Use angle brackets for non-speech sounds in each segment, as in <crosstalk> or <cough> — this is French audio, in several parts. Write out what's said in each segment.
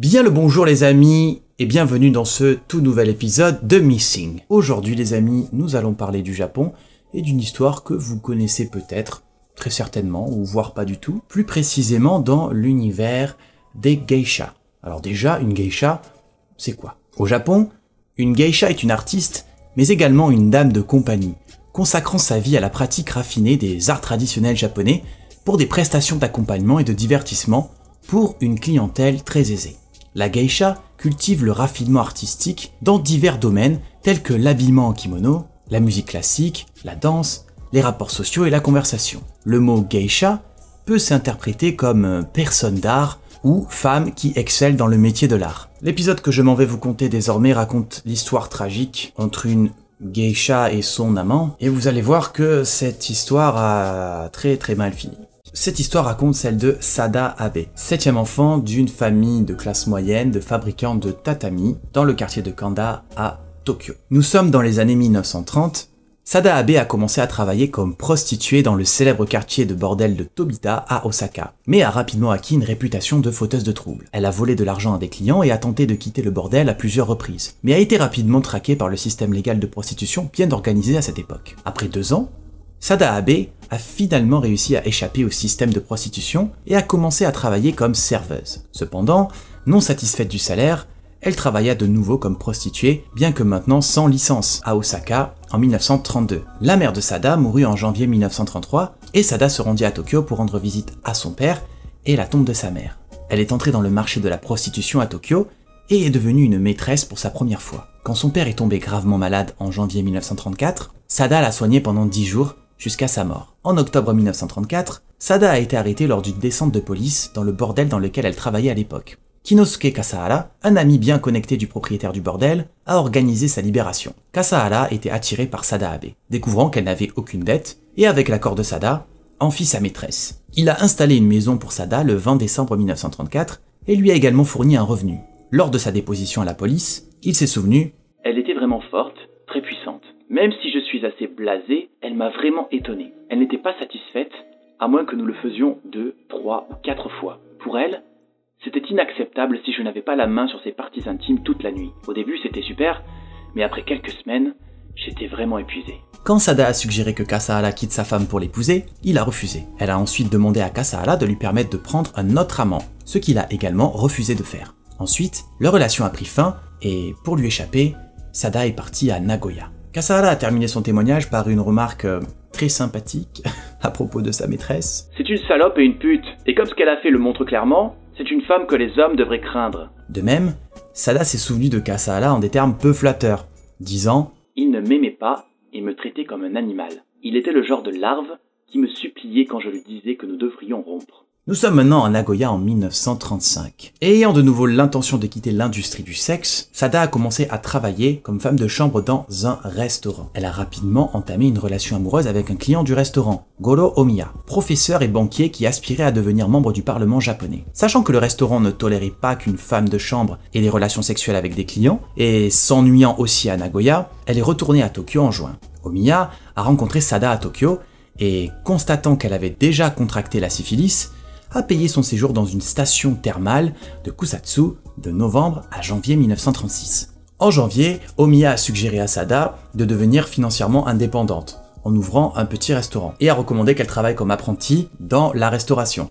Bien le bonjour les amis et bienvenue dans ce tout nouvel épisode de Missing. Aujourd'hui les amis, nous allons parler du Japon et d'une histoire que vous connaissez peut-être, très certainement, ou voire pas du tout, plus précisément dans l'univers des geishas. Alors déjà, une geisha, c'est quoi? Au Japon, une geisha est une artiste, mais également une dame de compagnie, consacrant sa vie à la pratique raffinée des arts traditionnels japonais pour des prestations d'accompagnement et de divertissement pour une clientèle très aisée. La geisha cultive le raffinement artistique dans divers domaines tels que l'habillement en kimono, la musique classique, la danse, les rapports sociaux et la conversation. Le mot geisha peut s'interpréter comme personne d'art ou femme qui excelle dans le métier de l'art. L'épisode que je m'en vais vous conter désormais raconte l'histoire tragique entre une geisha et son amant, et vous allez voir que cette histoire a très très mal fini. Cette histoire raconte celle de Sada Abe, septième enfant d'une famille de classe moyenne de fabricants de tatami dans le quartier de Kanda à Tokyo. Nous sommes dans les années 1930. Sada Abe a commencé à travailler comme prostituée dans le célèbre quartier de bordel de Tobita à Osaka, mais a rapidement acquis une réputation de fauteuse de troubles. Elle a volé de l'argent à des clients et a tenté de quitter le bordel à plusieurs reprises, mais a été rapidement traquée par le système légal de prostitution bien organisé à cette époque. Après deux ans, Sada Abe a finalement réussi à échapper au système de prostitution et a commencé à travailler comme serveuse. Cependant, non satisfaite du salaire, elle travailla de nouveau comme prostituée, bien que maintenant sans licence, à Osaka en 1932. La mère de Sada mourut en janvier 1933 et Sada se rendit à Tokyo pour rendre visite à son père et la tombe de sa mère. Elle est entrée dans le marché de la prostitution à Tokyo et est devenue une maîtresse pour sa première fois. Quand son père est tombé gravement malade en janvier 1934, Sada l'a soigné pendant 10 jours jusqu'à sa mort. En octobre 1934, Sada a été arrêtée lors d'une descente de police dans le bordel dans lequel elle travaillait à l'époque. Kinosuke Kasahara, un ami bien connecté du propriétaire du bordel, a organisé sa libération. Kasahara était attiré par Sada Abe, découvrant qu'elle n'avait aucune dette, et avec l'accord de Sada, en fit sa maîtresse. Il a installé une maison pour Sada le 20 décembre 1934 et lui a également fourni un revenu. Lors de sa déposition à la police, il s'est souvenu Elle était vraiment forte. Même si je suis assez blasé, elle m'a vraiment étonné. Elle n'était pas satisfaite, à moins que nous le faisions deux, trois ou quatre fois. Pour elle, c'était inacceptable si je n'avais pas la main sur ses parties intimes toute la nuit. Au début, c'était super, mais après quelques semaines, j'étais vraiment épuisé. Quand Sada a suggéré que Kasahara quitte sa femme pour l'épouser, il a refusé. Elle a ensuite demandé à Kasahara de lui permettre de prendre un autre amant, ce qu'il a également refusé de faire. Ensuite, leur relation a pris fin, et pour lui échapper, Sada est parti à Nagoya. Kasahara a terminé son témoignage par une remarque euh, très sympathique <laughs> à propos de sa maîtresse. C'est une salope et une pute, et comme ce qu'elle a fait le montre clairement, c'est une femme que les hommes devraient craindre. De même, Sada s'est souvenu de Kasahara en des termes peu flatteurs, disant Il ne m'aimait pas et me traitait comme un animal. Il était le genre de larve qui me suppliait quand je lui disais que nous devrions rompre. Nous sommes maintenant à Nagoya en 1935. Et ayant de nouveau l'intention de quitter l'industrie du sexe, Sada a commencé à travailler comme femme de chambre dans un restaurant. Elle a rapidement entamé une relation amoureuse avec un client du restaurant, Goro Omiya, professeur et banquier qui aspirait à devenir membre du Parlement japonais. Sachant que le restaurant ne tolérait pas qu'une femme de chambre ait des relations sexuelles avec des clients, et s'ennuyant aussi à Nagoya, elle est retournée à Tokyo en juin. Omiya a rencontré Sada à Tokyo et, constatant qu'elle avait déjà contracté la syphilis, a payé son séjour dans une station thermale de Kusatsu de novembre à janvier 1936. En janvier, Omiya a suggéré à Sada de devenir financièrement indépendante en ouvrant un petit restaurant et a recommandé qu'elle travaille comme apprentie dans la restauration.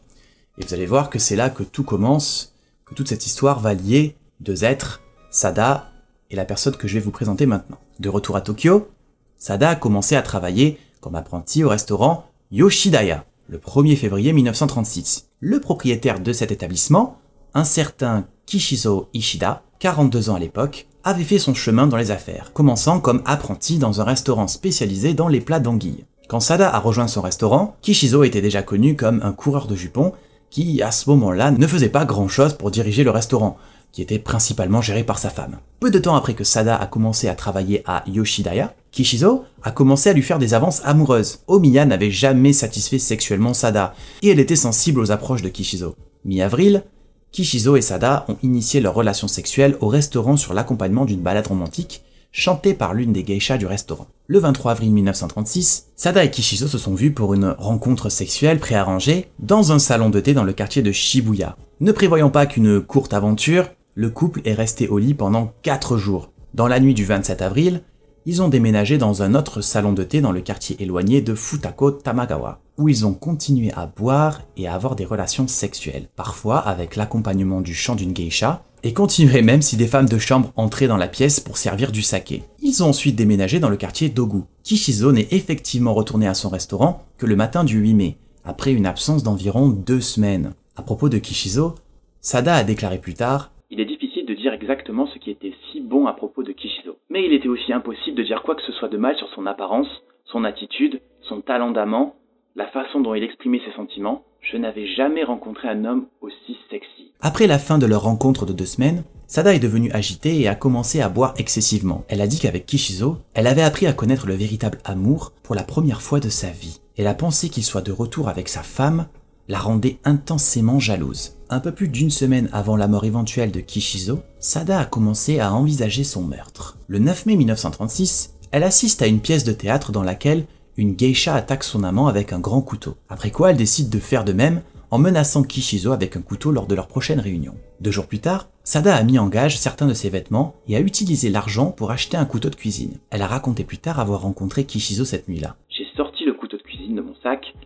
Et vous allez voir que c'est là que tout commence, que toute cette histoire va lier deux êtres, Sada et la personne que je vais vous présenter maintenant. De retour à Tokyo, Sada a commencé à travailler comme apprenti au restaurant Yoshidaya le 1er février 1936. Le propriétaire de cet établissement, un certain Kishizo Ishida, 42 ans à l'époque, avait fait son chemin dans les affaires, commençant comme apprenti dans un restaurant spécialisé dans les plats d'anguilles. Quand Sada a rejoint son restaurant, Kishizo était déjà connu comme un coureur de jupons qui, à ce moment-là, ne faisait pas grand-chose pour diriger le restaurant, qui était principalement géré par sa femme. Peu de temps après que Sada a commencé à travailler à Yoshidaya, Kishizo a commencé à lui faire des avances amoureuses. Omiya n'avait jamais satisfait sexuellement Sada, et elle était sensible aux approches de Kishizo. Mi-avril, Kishizo et Sada ont initié leur relation sexuelle au restaurant sur l'accompagnement d'une balade romantique, chantée par l'une des geishas du restaurant. Le 23 avril 1936, Sada et Kishizo se sont vus pour une rencontre sexuelle préarrangée dans un salon de thé dans le quartier de Shibuya. Ne prévoyant pas qu'une courte aventure, le couple est resté au lit pendant 4 jours. Dans la nuit du 27 avril, ils ont déménagé dans un autre salon de thé dans le quartier éloigné de Futako Tamagawa, où ils ont continué à boire et à avoir des relations sexuelles, parfois avec l'accompagnement du chant d'une geisha, et continueraient même si des femmes de chambre entraient dans la pièce pour servir du saké. Ils ont ensuite déménagé dans le quartier Dogu. Kishizo n'est effectivement retourné à son restaurant que le matin du 8 mai, après une absence d'environ deux semaines. À propos de Kishizo, Sada a déclaré plus tard Il est difficile de dire exactement ce qui était bon à propos de Kishizo, mais il était aussi impossible de dire quoi que ce soit de mal sur son apparence, son attitude, son talent d'amant, la façon dont il exprimait ses sentiments. Je n'avais jamais rencontré un homme aussi sexy. Après la fin de leur rencontre de deux semaines, Sada est devenue agitée et a commencé à boire excessivement. Elle a dit qu'avec Kishizo, elle avait appris à connaître le véritable amour pour la première fois de sa vie. Et la pensée qu'il soit de retour avec sa femme la rendait intensément jalouse. Un peu plus d'une semaine avant la mort éventuelle de Kishizo, Sada a commencé à envisager son meurtre. Le 9 mai 1936, elle assiste à une pièce de théâtre dans laquelle une geisha attaque son amant avec un grand couteau. Après quoi, elle décide de faire de même en menaçant Kishizo avec un couteau lors de leur prochaine réunion. Deux jours plus tard, Sada a mis en gage certains de ses vêtements et a utilisé l'argent pour acheter un couteau de cuisine. Elle a raconté plus tard avoir rencontré Kishizo cette nuit-là sorti le couteau de cuisine de mon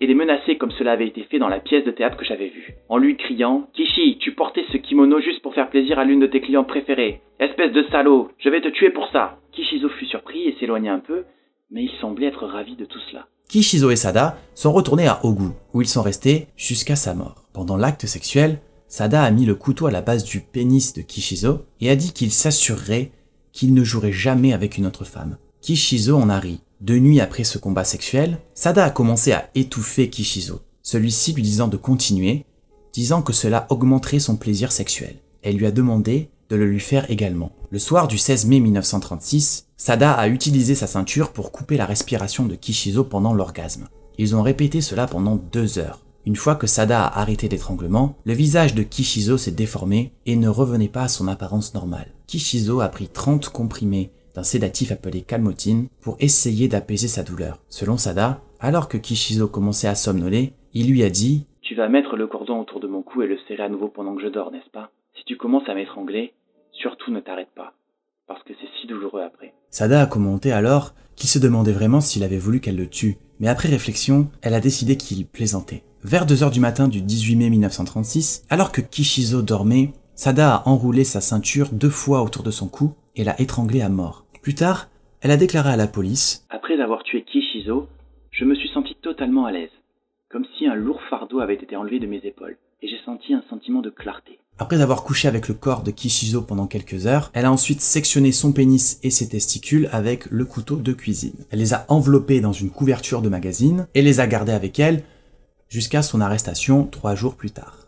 et les menacé comme cela avait été fait dans la pièce de théâtre que j'avais vue, en lui criant Kishi, tu portais ce kimono juste pour faire plaisir à l'une de tes clientes préférées. Espèce de salaud, je vais te tuer pour ça. Kishizo fut surpris et s'éloigna un peu, mais il semblait être ravi de tout cela. Kishizo et Sada sont retournés à Ogu, où ils sont restés jusqu'à sa mort. Pendant l'acte sexuel, Sada a mis le couteau à la base du pénis de Kishizo et a dit qu'il s'assurerait qu'il ne jouerait jamais avec une autre femme. Kishizo en a ri. Deux nuits après ce combat sexuel, Sada a commencé à étouffer Kishizo, celui-ci lui disant de continuer, disant que cela augmenterait son plaisir sexuel. Elle lui a demandé de le lui faire également. Le soir du 16 mai 1936, Sada a utilisé sa ceinture pour couper la respiration de Kishizo pendant l'orgasme. Ils ont répété cela pendant deux heures. Une fois que Sada a arrêté l'étranglement, le visage de Kishizo s'est déformé et ne revenait pas à son apparence normale. Kishizo a pris 30 comprimés d'un sédatif appelé calmotine pour essayer d'apaiser sa douleur. Selon Sada, alors que Kishizo commençait à somnoler, il lui a dit Tu vas mettre le cordon autour de mon cou et le serrer à nouveau pendant que je dors, n'est-ce pas? Si tu commences à m'étrangler, surtout ne t'arrête pas, parce que c'est si douloureux après. Sada a commenté alors qu'il se demandait vraiment s'il avait voulu qu'elle le tue, mais après réflexion, elle a décidé qu'il plaisantait. Vers 2 heures du matin du 18 mai 1936, alors que Kishizo dormait, Sada a enroulé sa ceinture deux fois autour de son cou et l'a étranglé à mort. Plus tard, elle a déclaré à la police Après avoir tué Kishizo, je me suis senti totalement à l'aise, comme si un lourd fardeau avait été enlevé de mes épaules, et j'ai senti un sentiment de clarté. Après avoir couché avec le corps de Kishizo pendant quelques heures, elle a ensuite sectionné son pénis et ses testicules avec le couteau de cuisine. Elle les a enveloppés dans une couverture de magazine et les a gardés avec elle jusqu'à son arrestation trois jours plus tard.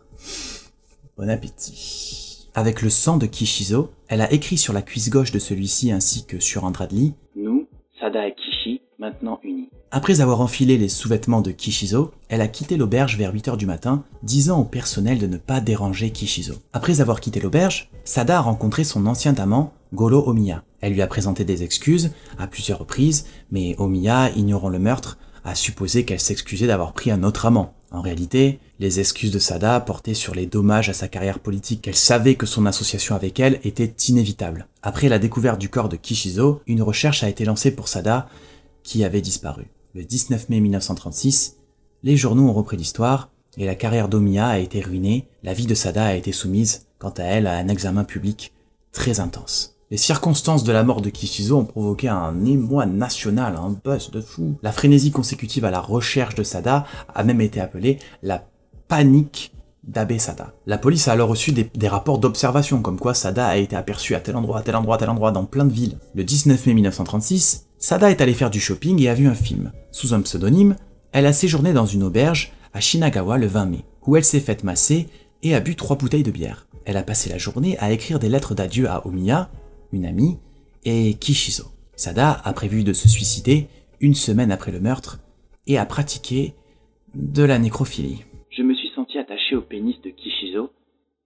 Bon appétit. Avec le sang de Kishizo, elle a écrit sur la cuisse gauche de celui-ci ainsi que sur un drap de lit Nous, Sada et Kishi, maintenant unis. Après avoir enfilé les sous-vêtements de Kishizo, elle a quitté l'auberge vers 8h du matin, disant au personnel de ne pas déranger Kishizo. Après avoir quitté l'auberge, Sada a rencontré son ancien amant, Golo Omiya. Elle lui a présenté des excuses à plusieurs reprises, mais Omiya, ignorant le meurtre, a supposé qu'elle s'excusait d'avoir pris un autre amant. En réalité, les excuses de Sada portaient sur les dommages à sa carrière politique qu'elle savait que son association avec elle était inévitable. Après la découverte du corps de Kishizo, une recherche a été lancée pour Sada, qui avait disparu. Le 19 mai 1936, les journaux ont repris l'histoire, et la carrière d'Omiya a été ruinée, la vie de Sada a été soumise, quant à elle, à un examen public très intense. Les circonstances de la mort de Kishizo ont provoqué un émoi national, un buzz de fou. La frénésie consécutive à la recherche de Sada a même été appelée la panique d'Abe Sada. La police a alors reçu des, rapports d'observation, comme quoi Sada a été aperçu à tel endroit, à tel endroit, à tel endroit, dans plein de villes. Le 19 mai 1936, Sada est allée faire du shopping et a vu un film. Sous un pseudonyme, elle a séjourné dans une auberge à Shinagawa le 20 mai, où elle s'est faite masser et a bu trois bouteilles de bière. Elle a passé la journée à écrire des lettres d'adieu à Omiya, une amie, et Kishizo. Sada a prévu de se suicider une semaine après le meurtre et a pratiqué de la nécrophilie. Je me suis senti attaché au pénis de Kishizo,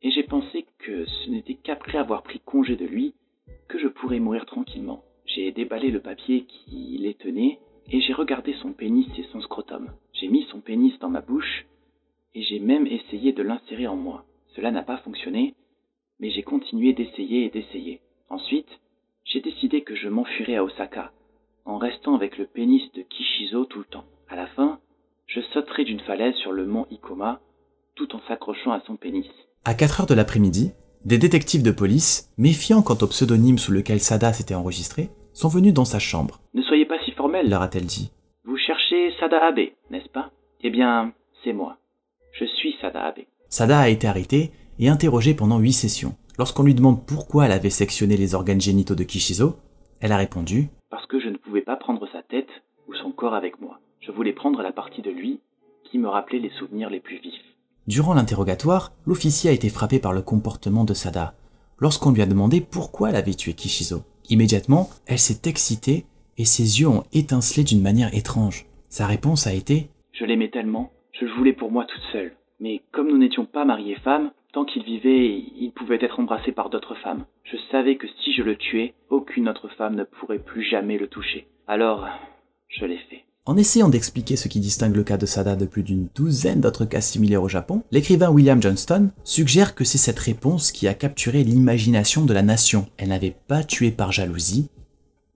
et j'ai pensé que ce n'était qu'après avoir pris congé de lui que je pourrais mourir tranquillement. J'ai déballé le papier qui les tenait, et j'ai regardé son pénis et son scrotum. J'ai mis son pénis dans ma bouche, et j'ai même essayé de l'insérer en moi. Cela n'a pas fonctionné, Mais j'ai continué d'essayer et d'essayer. Ensuite, j'ai décidé que je m'enfuirais à Osaka, en restant avec le pénis de Kishizo tout le temps. À la fin, je sauterai d'une falaise sur le mont Ikoma, tout en s'accrochant à son pénis. À 4 heures de l'après-midi, des détectives de police, méfiants quant au pseudonyme sous lequel Sada s'était enregistré, sont venus dans sa chambre. Ne soyez pas si formel, leur a-t-elle dit. Vous cherchez Sada Abe, n'est-ce pas? Eh bien, c'est moi. Je suis Sada Abe. Sada a été arrêtée et interrogée pendant huit sessions. Lorsqu'on lui demande pourquoi elle avait sectionné les organes génitaux de Kishizo, elle a répondu Parce que je ne pouvais pas prendre sa tête ou son corps avec moi. Je voulais prendre la partie de lui qui me rappelait les souvenirs les plus vifs. Durant l'interrogatoire, l'officier a été frappé par le comportement de Sada, lorsqu'on lui a demandé pourquoi elle avait tué Kishizo. Immédiatement, elle s'est excitée et ses yeux ont étincelé d'une manière étrange. Sa réponse a été Je l'aimais tellement, je le voulais pour moi toute seule. Mais comme nous n'étions pas mariés femmes, tant qu'il vivait, il pouvait être embrassé par d'autres femmes. Je savais que si je le tuais, aucune autre femme ne pourrait plus jamais le toucher. Alors, je l'ai fait. En essayant d'expliquer ce qui distingue le cas de Sada de plus d'une douzaine d'autres cas similaires au Japon, l'écrivain William Johnston suggère que c'est cette réponse qui a capturé l'imagination de la nation. Elle n'avait pas tué par jalousie,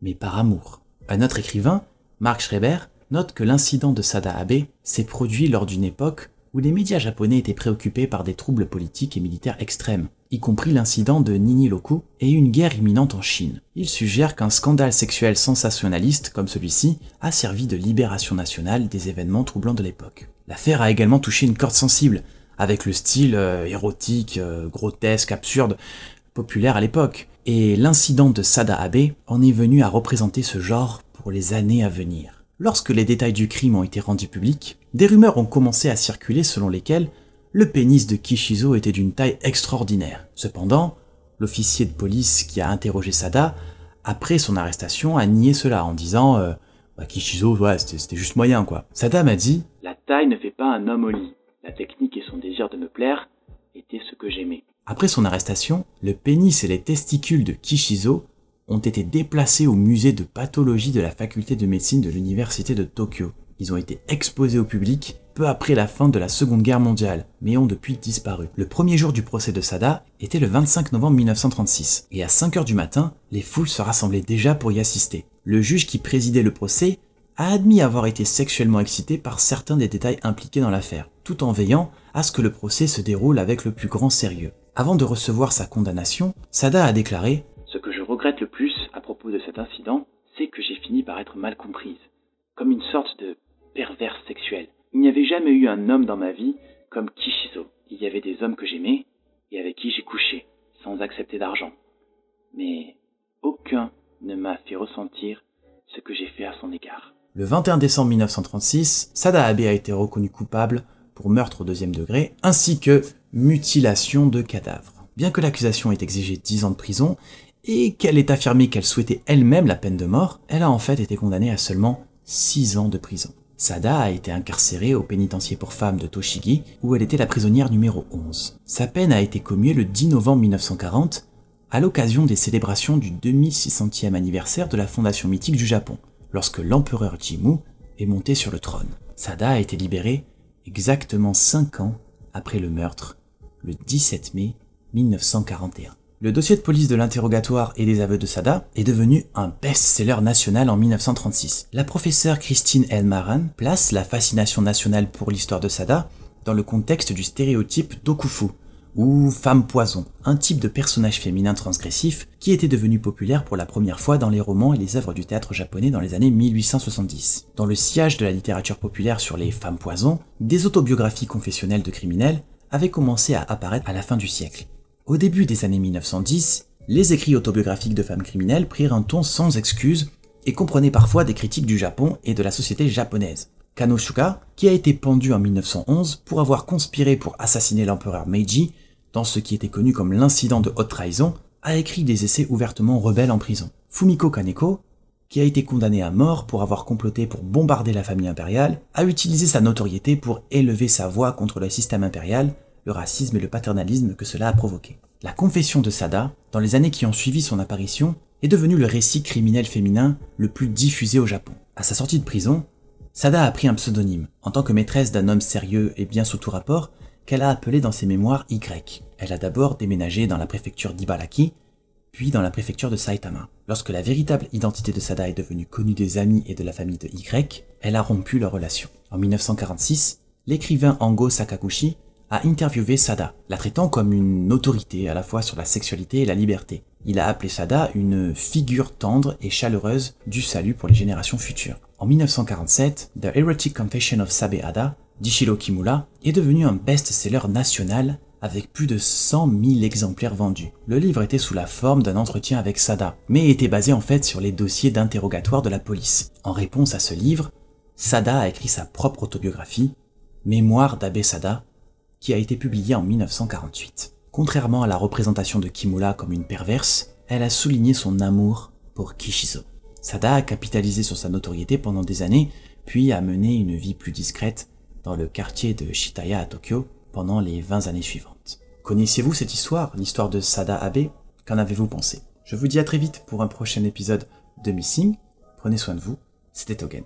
mais par amour. Un autre écrivain, Mark Schreiber, note que l'incident de Sada Abe s'est produit lors d'une époque où les médias japonais étaient préoccupés par des troubles politiques et militaires extrêmes, y compris l'incident de Niniloku et une guerre imminente en Chine. Il suggère qu'un scandale sexuel sensationnaliste comme celui-ci a servi de libération nationale des événements troublants de l'époque. L'affaire a également touché une corde sensible, avec le style euh, érotique, euh, grotesque, absurde, populaire à l'époque, et l'incident de Sada Abe en est venu à représenter ce genre pour les années à venir. Lorsque les détails du crime ont été rendus publics, des rumeurs ont commencé à circuler selon lesquelles le pénis de Kishizo était d'une taille extraordinaire. Cependant, l'officier de police qui a interrogé Sada, après son arrestation, a nié cela en disant euh, bah, Kishizo, ouais, c'était juste moyen quoi. Sada m'a dit La taille ne fait pas un homme au lit. La technique et son désir de me plaire étaient ce que j'aimais. Après son arrestation, le pénis et les testicules de Kishizo ont été déplacés au musée de pathologie de la faculté de médecine de l'université de Tokyo. Ils ont été exposés au public peu après la fin de la Seconde Guerre mondiale, mais ont depuis disparu. Le premier jour du procès de Sada était le 25 novembre 1936, et à 5 heures du matin, les foules se rassemblaient déjà pour y assister. Le juge qui présidait le procès a admis avoir été sexuellement excité par certains des détails impliqués dans l'affaire, tout en veillant à ce que le procès se déroule avec le plus grand sérieux. Avant de recevoir sa condamnation, Sada a déclaré Ce que je regrette le plus à propos de cet incident, c'est que j'ai fini par être mal comprise, comme une sorte de perverse sexuel. Il n'y avait jamais eu un homme dans ma vie comme Kishizo. Il y avait des hommes que j'aimais et avec qui j'ai couché, sans accepter d'argent. Mais aucun ne m'a fait ressentir ce que j'ai fait à son égard. Le 21 décembre 1936, Sada Abe a été reconnu coupable pour meurtre au deuxième degré, ainsi que mutilation de cadavres. Bien que l'accusation ait exigé 10 ans de prison, et qu'elle ait affirmé qu'elle souhaitait elle-même la peine de mort, elle a en fait été condamnée à seulement 6 ans de prison. Sada a été incarcérée au pénitencier pour femmes de Toshigi, où elle était la prisonnière numéro 11. Sa peine a été commuée le 10 novembre 1940, à l'occasion des célébrations du 2600e anniversaire de la fondation mythique du Japon, lorsque l'empereur Jimmu est monté sur le trône. Sada a été libérée exactement 5 ans après le meurtre, le 17 mai 1941. Le dossier de police de l'interrogatoire et des aveux de Sada est devenu un best-seller national en 1936. La professeure Christine Elmaran place la fascination nationale pour l'histoire de Sada dans le contexte du stéréotype d'Okufu, ou femme poison, un type de personnage féminin transgressif qui était devenu populaire pour la première fois dans les romans et les œuvres du théâtre japonais dans les années 1870. Dans le sillage de la littérature populaire sur les femmes poison, des autobiographies confessionnelles de criminels avaient commencé à apparaître à la fin du siècle. Au début des années 1910, les écrits autobiographiques de femmes criminelles prirent un ton sans excuse et comprenaient parfois des critiques du Japon et de la société japonaise. Kanoshuka, qui a été pendu en 1911 pour avoir conspiré pour assassiner l'empereur Meiji dans ce qui était connu comme l'incident de haute trahison, a écrit des essais ouvertement rebelles en prison. Fumiko Kaneko, qui a été condamné à mort pour avoir comploté pour bombarder la famille impériale, a utilisé sa notoriété pour élever sa voix contre le système impérial le racisme et le paternalisme que cela a provoqué. La confession de Sada, dans les années qui ont suivi son apparition, est devenue le récit criminel féminin le plus diffusé au Japon. À sa sortie de prison, Sada a pris un pseudonyme. En tant que maîtresse d'un homme sérieux et bien sous tout rapport, qu'elle a appelé dans ses mémoires Y. Elle a d'abord déménagé dans la préfecture d'Ibaraki, puis dans la préfecture de Saitama. Lorsque la véritable identité de Sada est devenue connue des amis et de la famille de Y, elle a rompu leur relation. En 1946, l'écrivain Ango Sakaguchi a interviewé Sada, la traitant comme une autorité à la fois sur la sexualité et la liberté. Il a appelé Sada une figure tendre et chaleureuse du salut pour les générations futures. En 1947, The Erotic Confession of Sabe Ada, d'Ishiro Kimura, est devenu un best-seller national avec plus de 100 000 exemplaires vendus. Le livre était sous la forme d'un entretien avec Sada, mais était basé en fait sur les dossiers d'interrogatoire de la police. En réponse à ce livre, Sada a écrit sa propre autobiographie, Mémoire d'Abe Sada, qui a été publiée en 1948. Contrairement à la représentation de Kimura comme une perverse, elle a souligné son amour pour Kishizo. Sada a capitalisé sur sa notoriété pendant des années, puis a mené une vie plus discrète dans le quartier de Shitaya à Tokyo pendant les 20 années suivantes. Connaissiez-vous cette histoire, l'histoire de Sada Abe? Qu'en avez-vous pensé? Je vous dis à très vite pour un prochain épisode de Missing. Prenez soin de vous, c'était Togen.